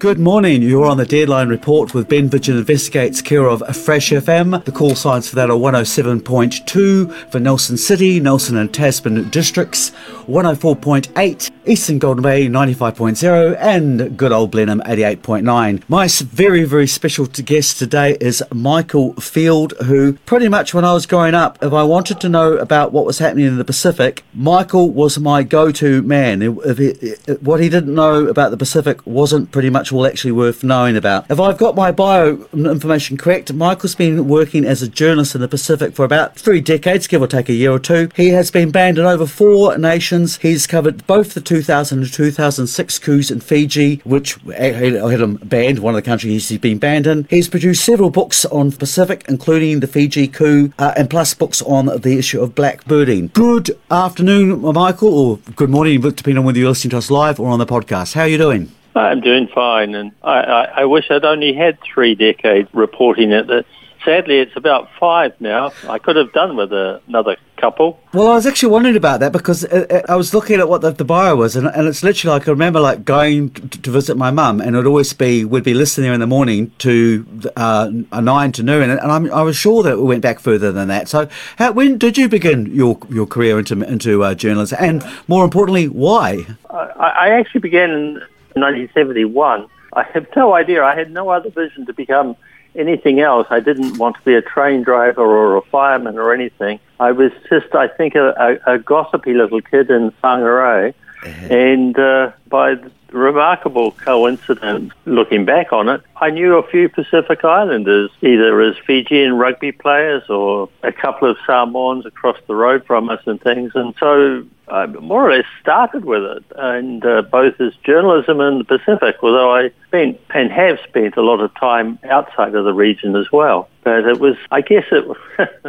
Good morning. You're on the Deadline Report with Ben Vidgen Investigates, care of Fresh FM. The call signs for that are 107.2 for Nelson City, Nelson and Tasman districts, 104.8 Eastern Golden Bay 95.0 and good old Blenheim 88.9. My very, very special guest today is Michael Field, who pretty much when I was growing up, if I wanted to know about what was happening in the Pacific, Michael was my go-to man. If what he didn't know about the Pacific wasn't pretty much all actually worth knowing about. If I've got my bio information correct, Michael's been working as a journalist in the Pacific for about three decades, give or take a year or two. He has been banned in over four nations. He's covered both the 2000 and 2006 coups in Fiji, which had him banned, one of the countries he's been banned in. He's produced several books on Pacific, including the Fiji coup, uh, and plus books on the issue of blackbirding. Good afternoon, Michael, or good morning, depending on whether you're listening to us live or on the podcast. How are you doing? I'm doing fine, and I, I, I wish I'd only had three decades reporting it. Sadly, it's about five now. I could have done with a, another couple. Well, I was actually wondering about that because uh, uh, I was looking at what the, the bio was, and, and it's literally like I remember like going to, to visit my mum, and it'd always be we'd be listening there in the morning to uh, a nine to noon, and, i was sure that it went back further than that. So, how, when did you begin your your career into into uh, journalism, and more importantly, why? I, I actually began 1971. I have no idea. I had no other vision to become anything else. I didn't want to be a train driver or a fireman or anything. I was just, I think, a, a, a gossipy little kid in Whangarei. Uh-huh. And uh, by remarkable coincidence, looking back on it, I knew a few Pacific Islanders, either as Fijian rugby players or a couple of Samoans across the road from us and things. And so I more or less started with it, and uh, both as journalism in the Pacific, although I spent and have spent a lot of time outside of the region as well. But it was, I guess it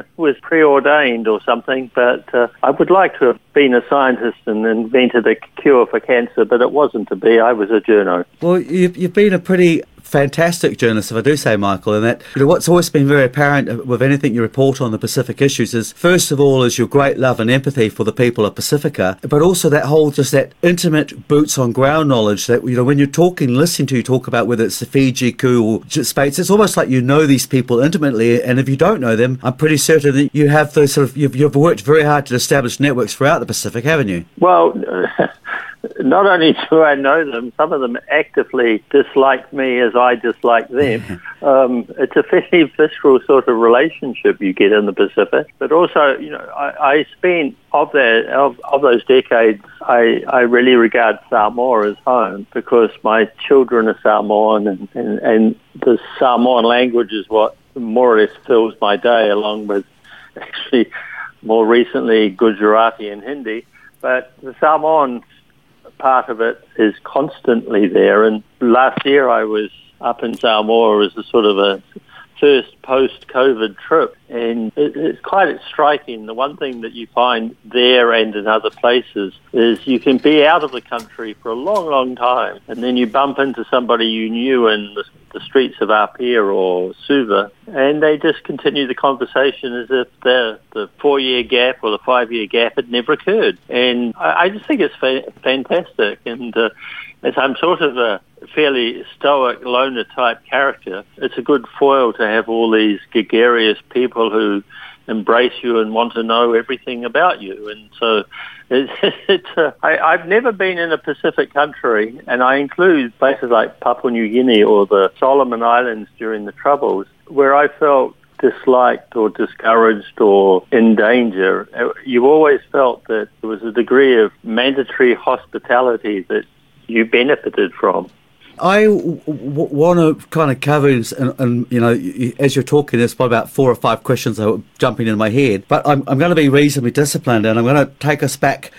was preordained or something, but uh, I would like to have been a scientist and invented a cure for cancer, but it wasn't to be. I was a journo. Well, you've, you've been a pretty fantastic journalist, if I do say, Michael, and that you know, what's always been very apparent with anything you report on the Pacific issues is, first of all, is your great love and empathy for the people of Pacifica, but also that whole just that intimate boots on ground knowledge that you know when you're talking, listening to you talk about whether it's the Fiji coup or Spates, it's almost like you know these people intimately, and if you don't know them, I'm pretty certain that you have those sort of you've, you've worked very hard to establish networks throughout the Pacific, haven't you? Well. not only do I know them, some of them actively dislike me as I dislike them. um, it's a fairly visceral sort of relationship you get in the Pacific. But also, you know, I, I spent of that of, of those decades, I, I really regard Samoa as home because my children are Samoan, and, and, and the Samoan language is what more or less fills my day, along with actually more recently Gujarati and Hindi. But the Samoan part of it is constantly there. And last year I was up in Samoa as a sort of a first post-COVID trip, and it, it's quite striking. The one thing that you find there and in other places is you can be out of the country for a long, long time, and then you bump into somebody you knew in the, the streets of Apia or Suva, and they just continue the conversation as if the the four-year gap or the five-year gap had never occurred. And I, I just think it's fa- fantastic, and uh, as I'm sort of a fairly stoic loner type character, it's a good foil to have all these gregarious people who embrace you and want to know everything about you. And so it's, it's uh, I've never been in a Pacific country, and I include places like Papua New Guinea or the Solomon Islands during the Troubles, where I felt disliked or discouraged or in danger. You always felt that there was a degree of mandatory hospitality that you benefited from. I w- w- want to kind of cover, and, and, you know, as you're talking, there's probably about four or five questions that are jumping in my head. But I'm, I'm going to be reasonably disciplined, and I'm going to take us back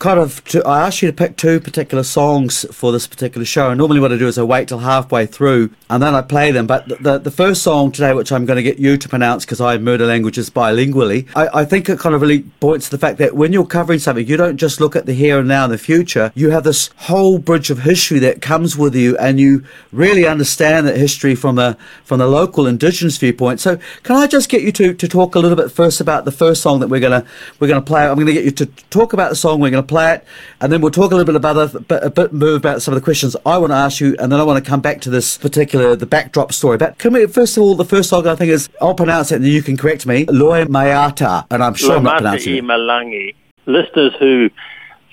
kind of, to, I asked you to pick two particular songs for this particular show. And normally what I do is I wait till halfway through and then I play them. But the, the, the first song today, which I'm going to get you to pronounce because I murder languages bilingually, I, I think it kind of really points to the fact that when you're covering something, you don't just look at the here and now and the future. You have this whole bridge of history that comes with you and you really understand that history from the, from the local indigenous viewpoint. So can I just get you to, to talk a little bit first about the first song that we're going to, we're to play? I'm going to get you to talk about the song. We're going to play it, and then we'll talk a little bit about a, a bit more about some of the questions I want to ask you, and then I want to come back to this particular the backdrop story. But can we first of all, the first song I think is I'll pronounce it, and you can correct me. Loi Mayata, and I'm sure I'm not pronouncing it. Malangi. Listeners who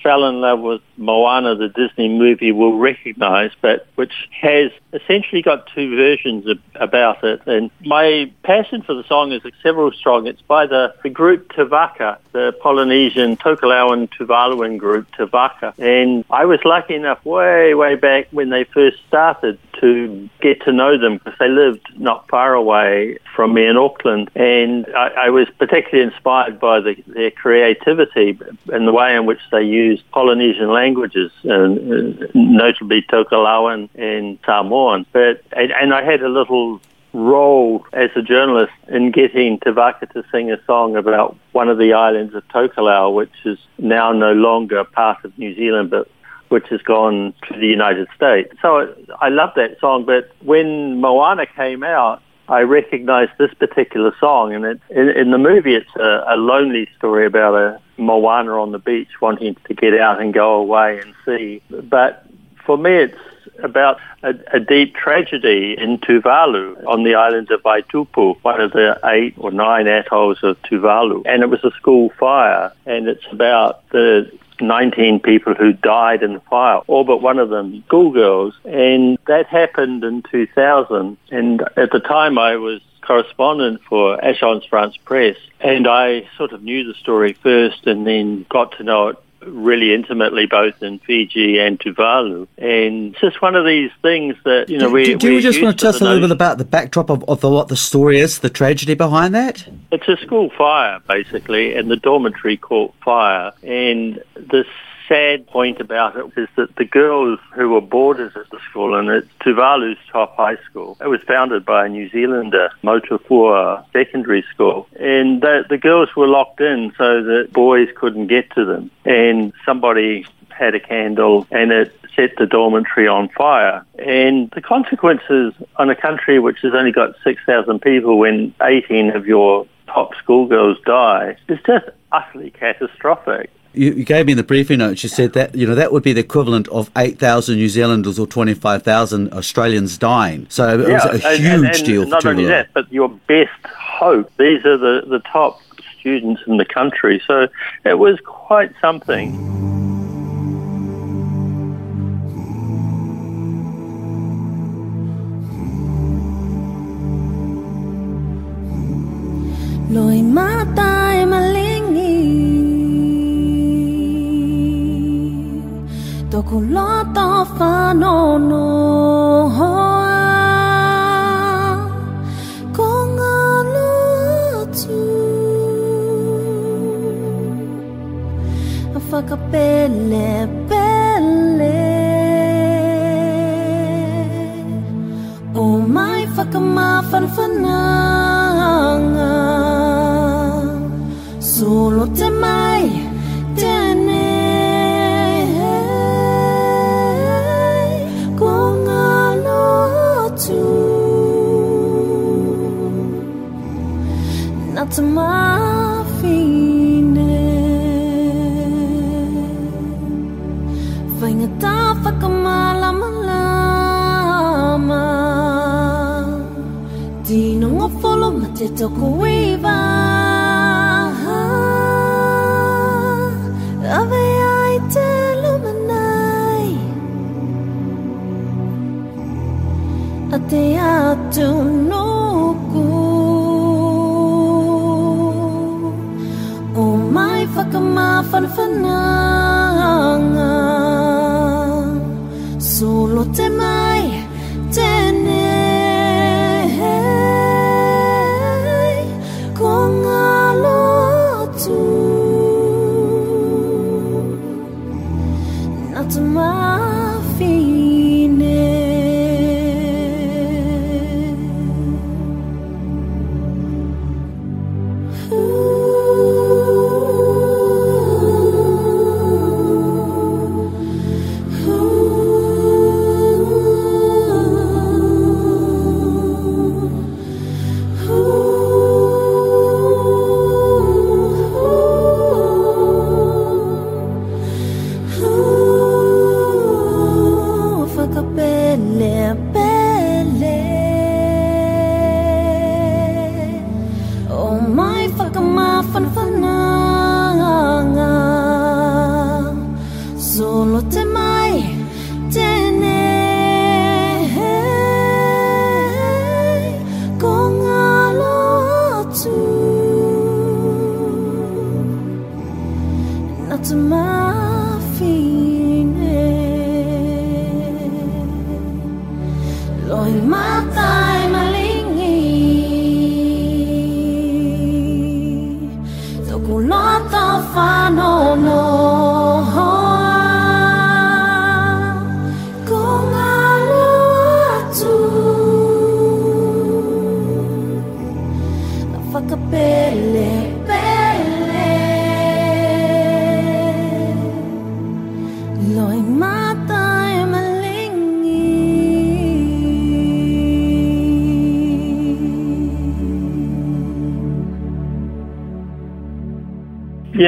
fell in love with Moana, the Disney movie, will recognise, but which has essentially got two versions of, about it. And my passion for the song is several strong. It's by the, the group Te Vaka, the Polynesian Tokelauan Tuvaluan group Te Vaka. And I was lucky enough way, way back when they first started to get to know them because they lived not far away from me in Auckland. And I, I was particularly inspired by the, their creativity and the way in which they used Polynesian languages, and, uh, notably Tokelauan and Samoan. But and, and I had a little role as a journalist in getting Te Vaka to sing a song about one of the islands of Tokelau, which is now no longer part of New Zealand, but which has gone to the United States. So I love that song, but when Moana came out, I recognized this particular song, and it, in, in the movie, it's a, a lonely story about a Moana on the beach wanting to get out and go away and see. But for me, it's about a, a, deep tragedy in Tuvalu on the island of Vaitupu, one of the eight or nine atolls of Tuvalu. And it was a school fire, and it's about the 19 people who died in the fire, all but one of them schoolgirls. And that happened in 2000. And at the time I was correspondent for Agence France-Presse. and I sort of knew the story first and then got to know it really intimately both in Fiji and Tuvalu. And it's just one of these things that, you know, we Do, do you just want to tell us a little bit about the backdrop of, of the, what the story is, the tragedy behind that? It's a school fire, basically, and the dormitory caught fire. And this sad point about it is that the girls who were boarders at the school, and it's Tuvalu's top high school, it was founded by a New Zealander, Motufoua Secondary School, and the, the girls were locked in so that boys couldn't get to them. And somebody had a candle and it set the dormitory on fire. And the consequences on a country which has only got 6,000 people when 18 of your top schoolgirls die is just utterly catastrophic you, you, gave me in the briefing notes. You said that you know that would be the equivalent of eight thousand New Zealanders or twenty five thousand Australians dying. So it yeah, was a huge and, and deal. Not only that, but your best hope. These are the the top students in the country. So it was quite something. Loi mata e Toko lata whanono hoa Ko ngā lotu A whakapele pele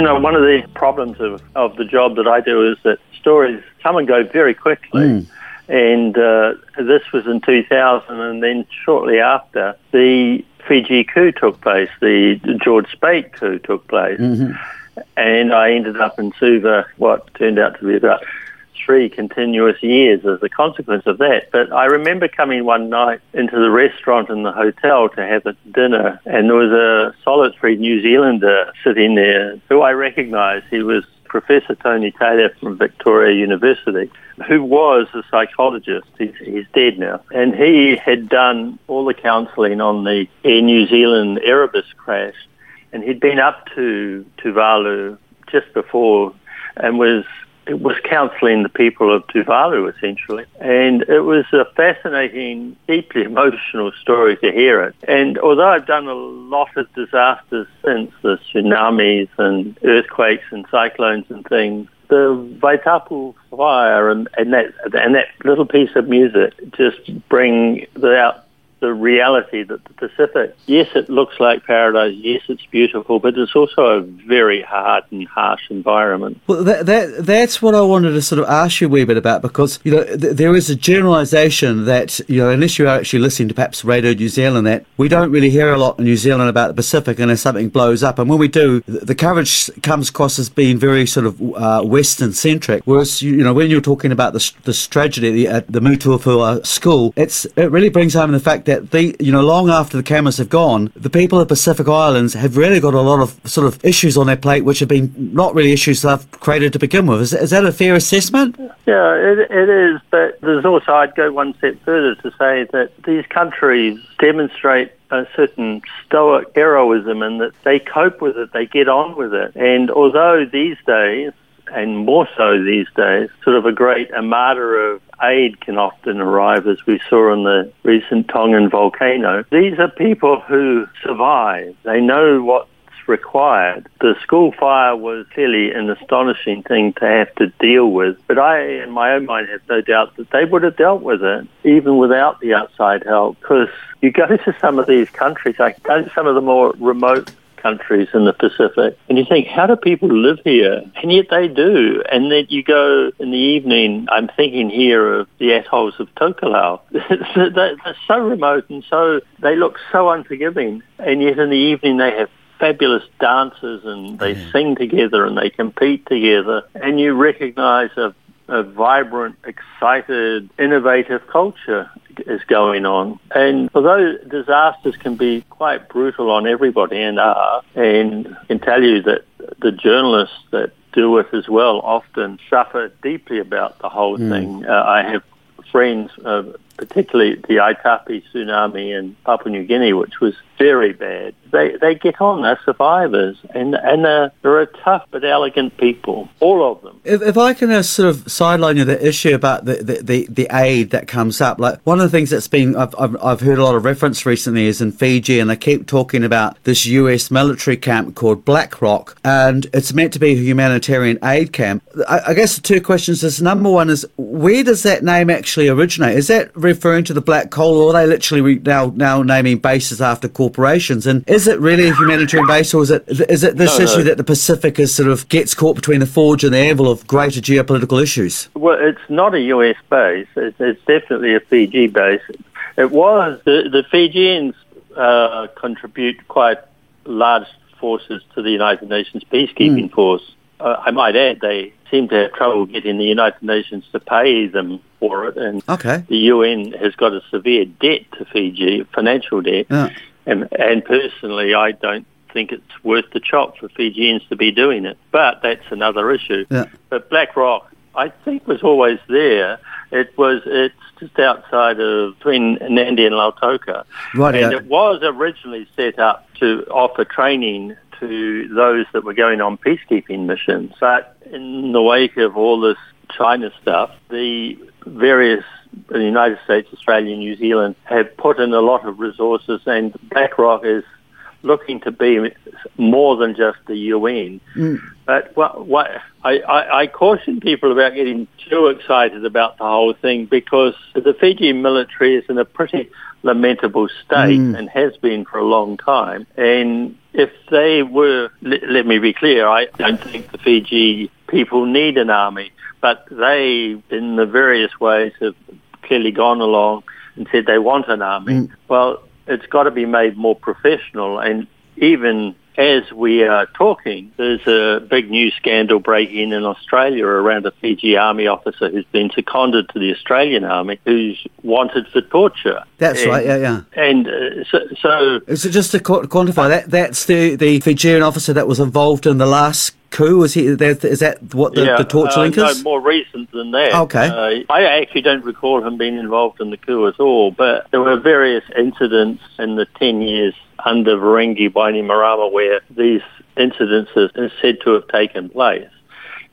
You know, one of the problems of, of the job that I do is that stories come and go very quickly. Mm. And uh, this was in 2000, and then shortly after, the Fiji coup took place, the George Speight coup took place. Mm-hmm. And I ended up in Suva, what turned out to be about three continuous years as a consequence of that. But I remember coming one night into the restaurant in the hotel to have a dinner, and there was a solitary New Zealander sitting there who I recognised. He was Professor Tony Taylor from Victoria University, who was a psychologist. He's, he's, dead now. And he had done all the counselling on the Air New Zealand Erebus crash. And he'd been up to Tuvalu just before and was it was counselling the people of Tuvalu essentially. And it was a fascinating, deeply emotional story to hear it. And although I've done a lot of disasters since, the tsunamis and earthquakes and cyclones and things, the Vaitupu fire and, and that and that little piece of music just bring out the reality that the Pacific, yes, it looks like paradise, yes, it's beautiful, but it's also a very hard and harsh environment. Well, that, that that's what I wanted to sort of ask you a wee bit about because you know th- there is a generalisation that you know unless you are actually listening to perhaps Radio New Zealand, that we don't really hear a lot in New Zealand about the Pacific unless something blows up, and when we do, the coverage comes across as being very sort of uh, Western centric. Whereas you, you, know when you're talking about the the tragedy at the Motufoua school, it's it really brings home the fact that they, you know, long after the cameras have gone, the people of Pacific Islands have really got a lot of sort of issues on their plate, which have been not really issues they've created to begin with. Is, is that a fair assessment? Yeah, it, it is. But there's also, I'd go one step further to say that these countries demonstrate a certain stoic heroism and that they cope with it, they get on with it. And although these days, and more so these days, sort of a great armada of aid can often arrive, as we saw in the recent Tongan volcano. These are people who survive. They know what's required. The school fire was clearly an astonishing thing to have to deal with, but I, in my own mind, have no doubt that they would have dealt with it even without the outside help because you go to some of these countries, like go to some of the more remote countries in the Pacific. And you think, how do people live here? And yet they do. And then you go in the evening, I'm thinking here of the atolls of Tokelau. they're so remote and so, they look so unforgiving. And yet in the evening they have fabulous dancers and they mm. sing together and they compete together and you recognize a a vibrant, excited, innovative culture is going on. And although disasters can be quite brutal on everybody and are, and I can tell you that the journalists that do it as well often suffer deeply about the whole mm. thing. Uh, I have friends, uh, particularly the Aitape tsunami in Papua New Guinea, which was very bad. They they get on. They're survivors, and and they're, they're a tough but elegant people, all of them. If, if I can uh, sort of sideline you the issue about the, the, the, the, aid that comes up, like one of the things that's been I've, I've I've heard a lot of reference recently is in Fiji, and they keep talking about this U.S. military camp called Black Rock, and it's meant to be a humanitarian aid camp. I, I guess the two questions is number one is where does that name actually originate? Is that referring to the black coal, or are they literally now now naming bases after corporations? And is it really a humanitarian base, or is it is it this No, issue no. that the Pacific is sort of gets caught between the forge and the anvil of greater geopolitical issues? Well, it's not a US base. It's, it's definitely a Fiji base. It was the, the Fijians uh, contribute quite large forces to the United Nations peacekeeping force. Uh, I might add they seem to have trouble getting the United Nations to pay them for it, and Okay. the UN has got a severe debt to Fiji, financial debt. Yeah. And, and personally, I don't think it's worth the chop for Fijians to be doing it. But that's another issue. Yeah. But Black Rock, I think, was always there. It was. It's just outside of between Nandi and Lautoka, Right, and it was originally set up to offer training to those that were going on peacekeeping missions. But in the wake of all this China stuff, the various the United States, Australia, New Zealand have put in a lot of resources, and Black Rock is looking to be more than just the UN. Mm. But what, what I, I, I caution people about getting too excited about the whole thing because the Fiji military is in a pretty lamentable state mm. and has been for a long time. And if they were, let, let me be clear, I don't think the Fiji people need an army, but they, in the various ways, have clearly gone along and said they want an army. Mm. Well, it's got to be made more professional and even as we are talking, there's a big news scandal breaking in Australia around a Fiji army officer who's been seconded to the Australian army who's wanted for torture. That's And- right. Yeah, yeah. And uh, so, so So just to qu- quantify that, that's the, the Fijian officer that was involved in the last coup. Was he? Is that what the, the torture uh, link no, is? more recent than that. Okay. Uh, I actually don't recall him being involved in the coup at all, but there were various incidents in the 10 years under Voreqe Bainimarama where these incidents are are said to have taken place.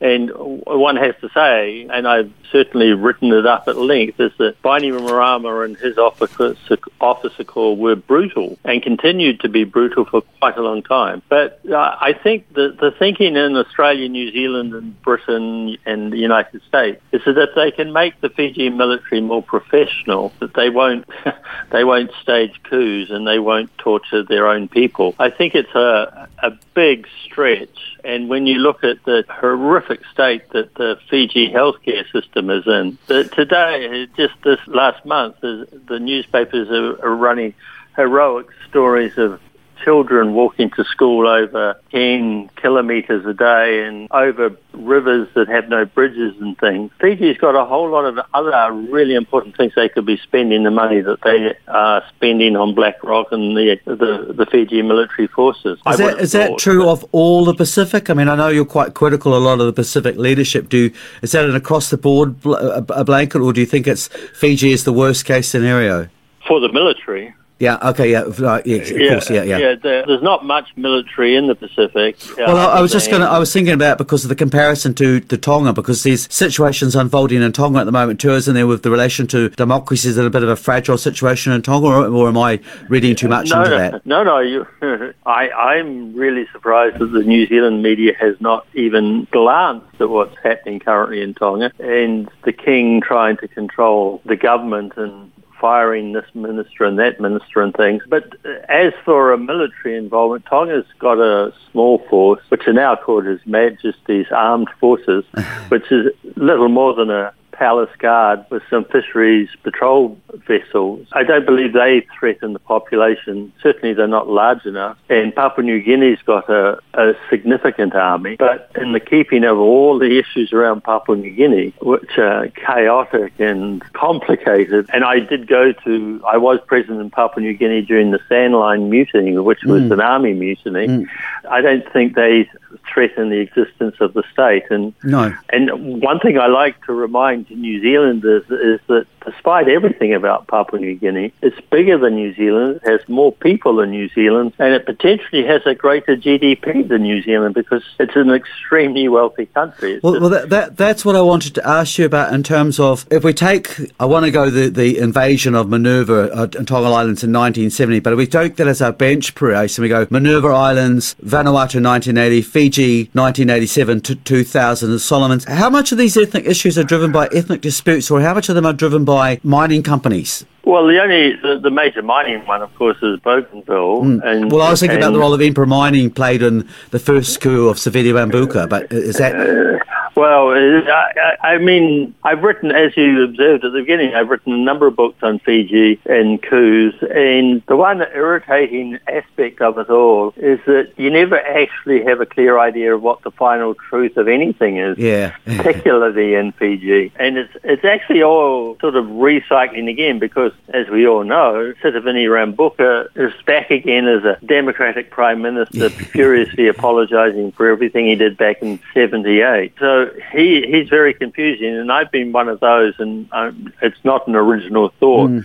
And one has to say, and I've certainly written it up at length, is that Bainimarama and his officer, officer corps were brutal and continued to be brutal for quite a long time. But uh, I think that the thinking in Australia, New Zealand, and Britain and the United States is that if they can make the Fiji military more professional, that they won't they won't stage coups and they won't torture their own people. I think it's a a big stretch. And when you look at the horrific state that the Fiji healthcare system is in, today, just this last month, the, newspapers are running heroic stories of children walking to school over 10 kilometres a day and over rivers that have no bridges and things. Fiji's got a whole lot of other really important things they could be spending the money that they are spending on Black Rock and the the, the Fiji military forces. Is that, have that true of all the Pacific? I mean, I know you're quite critical a lot of the Pacific leadership. Do is that an across the board bl- a blanket, or do you think it's Fiji is the worst case scenario? for the military? Yeah. Okay. Yeah. Right, uh, yes, of course. Yeah. Yeah. there, there's not much military in the Pacific. Well, I, I was just going to, I was thinking about because of the comparison to, to Tonga, because these situations unfolding in Tonga at the moment too, isn't there, with the relation to democracies in a bit of a fragile situation in Tonga, or, or am I reading too much no, into no, that? no, no. You, I, I'm really surprised that the New Zealand media has not even glanced at what's happening currently in Tonga and the King trying to control the government and firing this minister and that minister and things. But as for a military involvement, Tonga's got a small force, which are now called His Majesty's Armed Forces, which is little more than a palace guard with some fisheries patrol vessels. I don't believe they threaten the population. Certainly they're not large enough. And Papua New Guinea's got a, a significant army. But in the keeping of all the issues around Papua New Guinea, which are chaotic and complicated, and I did go to, I was present in Papua New Guinea during the Sandline Mutiny, which was mm. an army mutiny. Mm. I don't think they threaten the existence of the state. And No. and one thing I like to remind New Zealanders is that despite everything about Papua New Guinea, it's bigger than New Zealand, it has more people than New Zealand, and it potentially has a greater GDP than New Zealand because it's an extremely wealthy country. Well, well that, that, that's what I wanted to ask you about in terms of if we take, I want to go the, the invasion of Minerva uh, and Tonga Islands in 1970, but if we take that as our bench press and we go Minerva Islands, Vanuatu 1980, Fiji 1987 to 2000, and Solomons, how much of these ethnic issues are driven by ethnic disputes or how much of them are driven by by mining companies? Well, the only the, the, major mining one, of course, is Bougainville. Mm. And well, I was thinking and, about the role of Emperor Mining played in the first coup of Sitiveni Rabuka, but is that? Uh, well, uh, I, I, mean, I've written, as you observed at the beginning, I've written a number of books on Fiji and coups, and the one irritating aspect of it all is that you never actually have a clear idea of what the final truth of anything is, yeah. particularly in Fiji. And it's, it's actually all sort of recycling again because, as we all know, Sitiveni Rabuka is back again as a Democratic Prime Minister, furiously apologising for everything he did back in 78. So he he's very confusing, and I've been one of those, and um, it's not an original thought. Mm.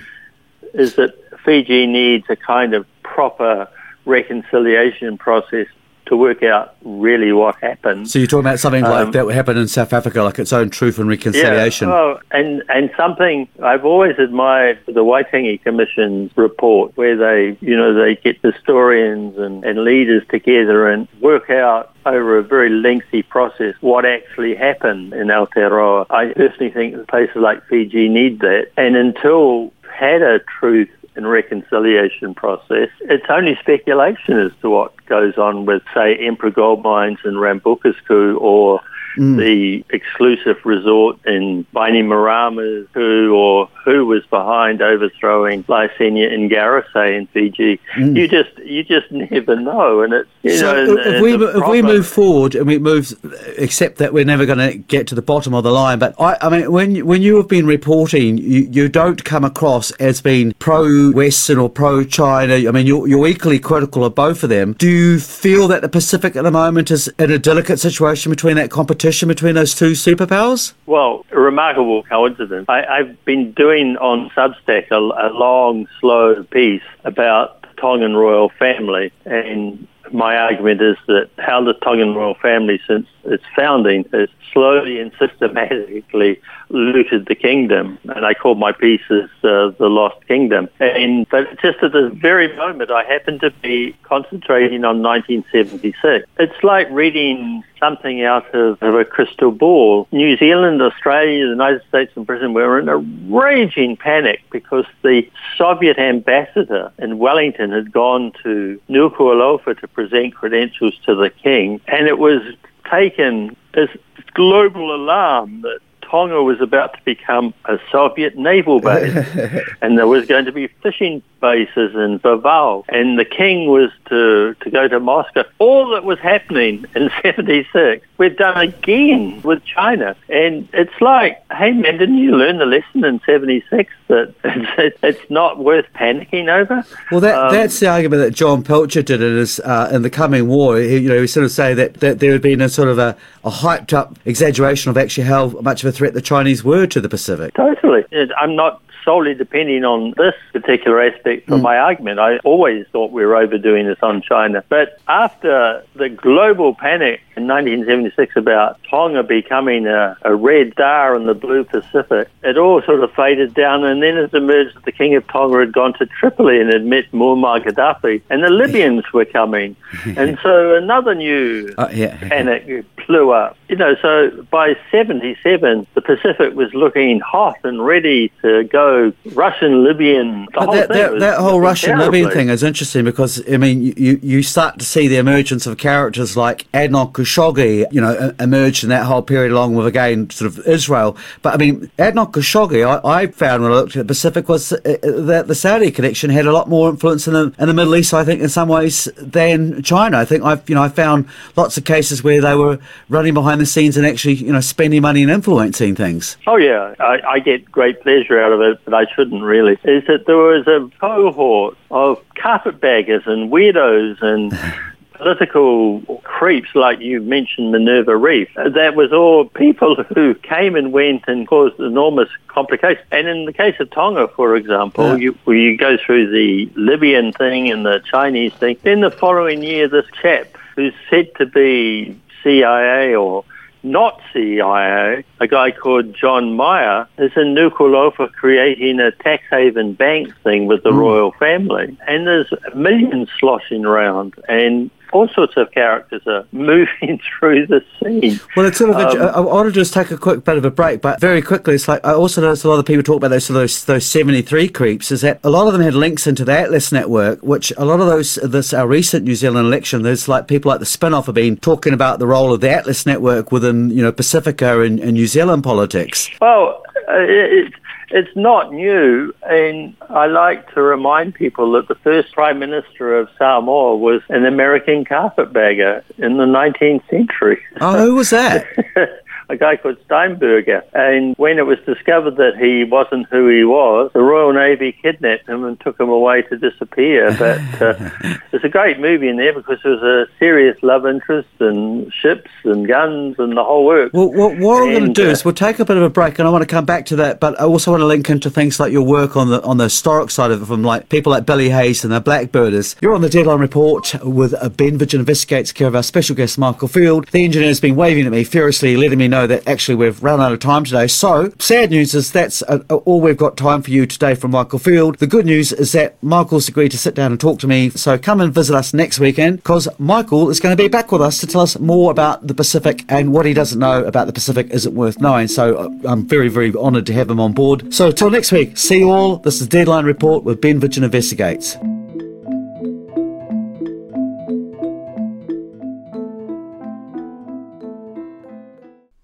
Is that Fiji needs a kind of proper reconciliation process to work out really what happened. So you're talking about something like um, that would happen in South Africa, like its own truth and reconciliation. Yeah, oh, and and something I've always admired the Waitangi Commission's report, where they you know they get historians and, and leaders together and work out over a very lengthy process what actually happened in Aotearoa. I personally think places like Fiji need that, and until had a truth and reconciliation process. It's only speculation as to what goes on with, say, Emperor Gold Mines and Rabuka's coup or mm. the exclusive resort in Bainimarama's coup or who was behind overthrowing Laisenia Qarase in Fiji. Mm. You just you just never know, and it's you so know. If, we if we move forward and we move, except that we're never going to get to the bottom of the line. But I, I mean, when when you have been reporting, you, you don't come across as being pro Western or pro China. I mean, you're you're equally critical of both of them. Do you feel that the Pacific at the moment is in a delicate situation between that competition between those two superpowers? Well, a remarkable coincidence. I, I've been doing doing on Substack a, a long, slow piece about the Tongan royal family and my argument is that how the Tongan royal family, since its founding, has slowly and systematically looted the kingdom. And I called my pieces uh, The Lost Kingdom. And But just at the very moment, I happened to be concentrating on 1976. It's like reading something out of, of a crystal ball. New Zealand, Australia, the United States and Britain were in a raging panic because the Soviet ambassador in Wellington had gone to Nuku'alofa to present credentials to the king. And it was taken as global alarm that Tonga was about to become a Soviet naval base, and there was going to be fishing bases in Vava'u, and the king was to, to go to Moscow. All that was happening in 76, we've done again with China. And it's like, hey man, didn't you learn the lesson in 76 that it's, it's not worth panicking over? Well, that, um, that's the argument that John Pilger did in, his, uh, in the coming war. He, you know, he sort of say that, that there had been a sort of a, a hyped up exaggeration of actually how much of a threat the Chinese were to the Pacific. Totally. I'm not solely depending on this particular aspect of mm. my argument. I always thought we were overdoing this on China. But after the global panic in 1976 about Tonga becoming a, a red star in the blue Pacific, it all sort of faded down. And then it emerged that the King of Tonga had gone to Tripoli and had met Muammar Gaddafi, and the Libyans were coming. and so another new uh, yeah. panic blew up. You know, so by 77, the Pacific was looking hot and ready to go Russian Libyan. The whole that, that, that whole Russian Libyan thing is interesting because, I mean, you, you start to see the emergence of characters like Adnan Khashoggi, you know, emerged in that whole period along with, again, sort of Israel. But, I mean, Adnan Khashoggi, I, I found when I looked at the Pacific was uh, that the Saudi connection had a lot more influence in the, in the Middle East, I think, in some ways than China. I think I've, you know, I found lots of cases where they were running behind the scenes and actually, you know, spending money and influencing things. Oh, yeah. I, I get great pleasure out of it, but I shouldn't really. Is that there was a cohort of carpetbaggers and weirdos and political creeps like you mentioned Minerva Reef. That was all people who came and went and caused enormous complications. And in the case of Tonga, for example, yeah. you, you go through the Libyan thing and the Chinese thing. Then the following year, this chap who's said to be CIA or not CIA, a guy called John Meyer, is in Nuku'alofa creating a tax haven bank thing with the mm. royal family. And there's millions sloshing around. And all sorts of characters are moving through the scene. Well, it's sort of. Um, a, I want to just take a quick bit of a break, but very quickly, it's like I also noticed a lot of people talk about those those those seventy three creeps. Is that a lot of them had links into the Atlas network, which a lot of those this our recent New Zealand election. There's like people like the spin-off have been talking about the role of the Atlas network within you know Pacifica and, and New Zealand politics. Well, uh, it, it's not new, and I like to remind people that the first Prime Minister of Samoa was an American carpetbagger in the 19th century. Oh, who was that? a guy called Steinberger. And when it was discovered that he wasn't who he was, the Royal Navy kidnapped him and took him away to disappear. But uh, there's a great movie in there because there's a serious love interest and ships and guns and the whole work. Well, what, what and, we're going to do uh, is we'll take a bit of a break, and I want to come back to that. But I also want to link into things like your work on the on the historic side of it, from like people like Bully Hayes and the Blackbirders. You're on the Deadline Report with Ben Vidgen Investigates, care of our special guest Michael Field. The engineer's been waving at me furiously, letting me know that actually we've run out of time today. So, sad news is that's uh, uh, all we've got time for you today from Michael Field. The good news is that Michael's agreed to sit down and talk to me. So, come and visit us next weekend because Michael is going to be back with us to tell us more about the Pacific and what he doesn't know about the Pacific isn't worth knowing. So, uh, I'm very, very honoured to have him on board. So, till next week, see you all. This is Deadline Report with Ben Vidgen Investigates.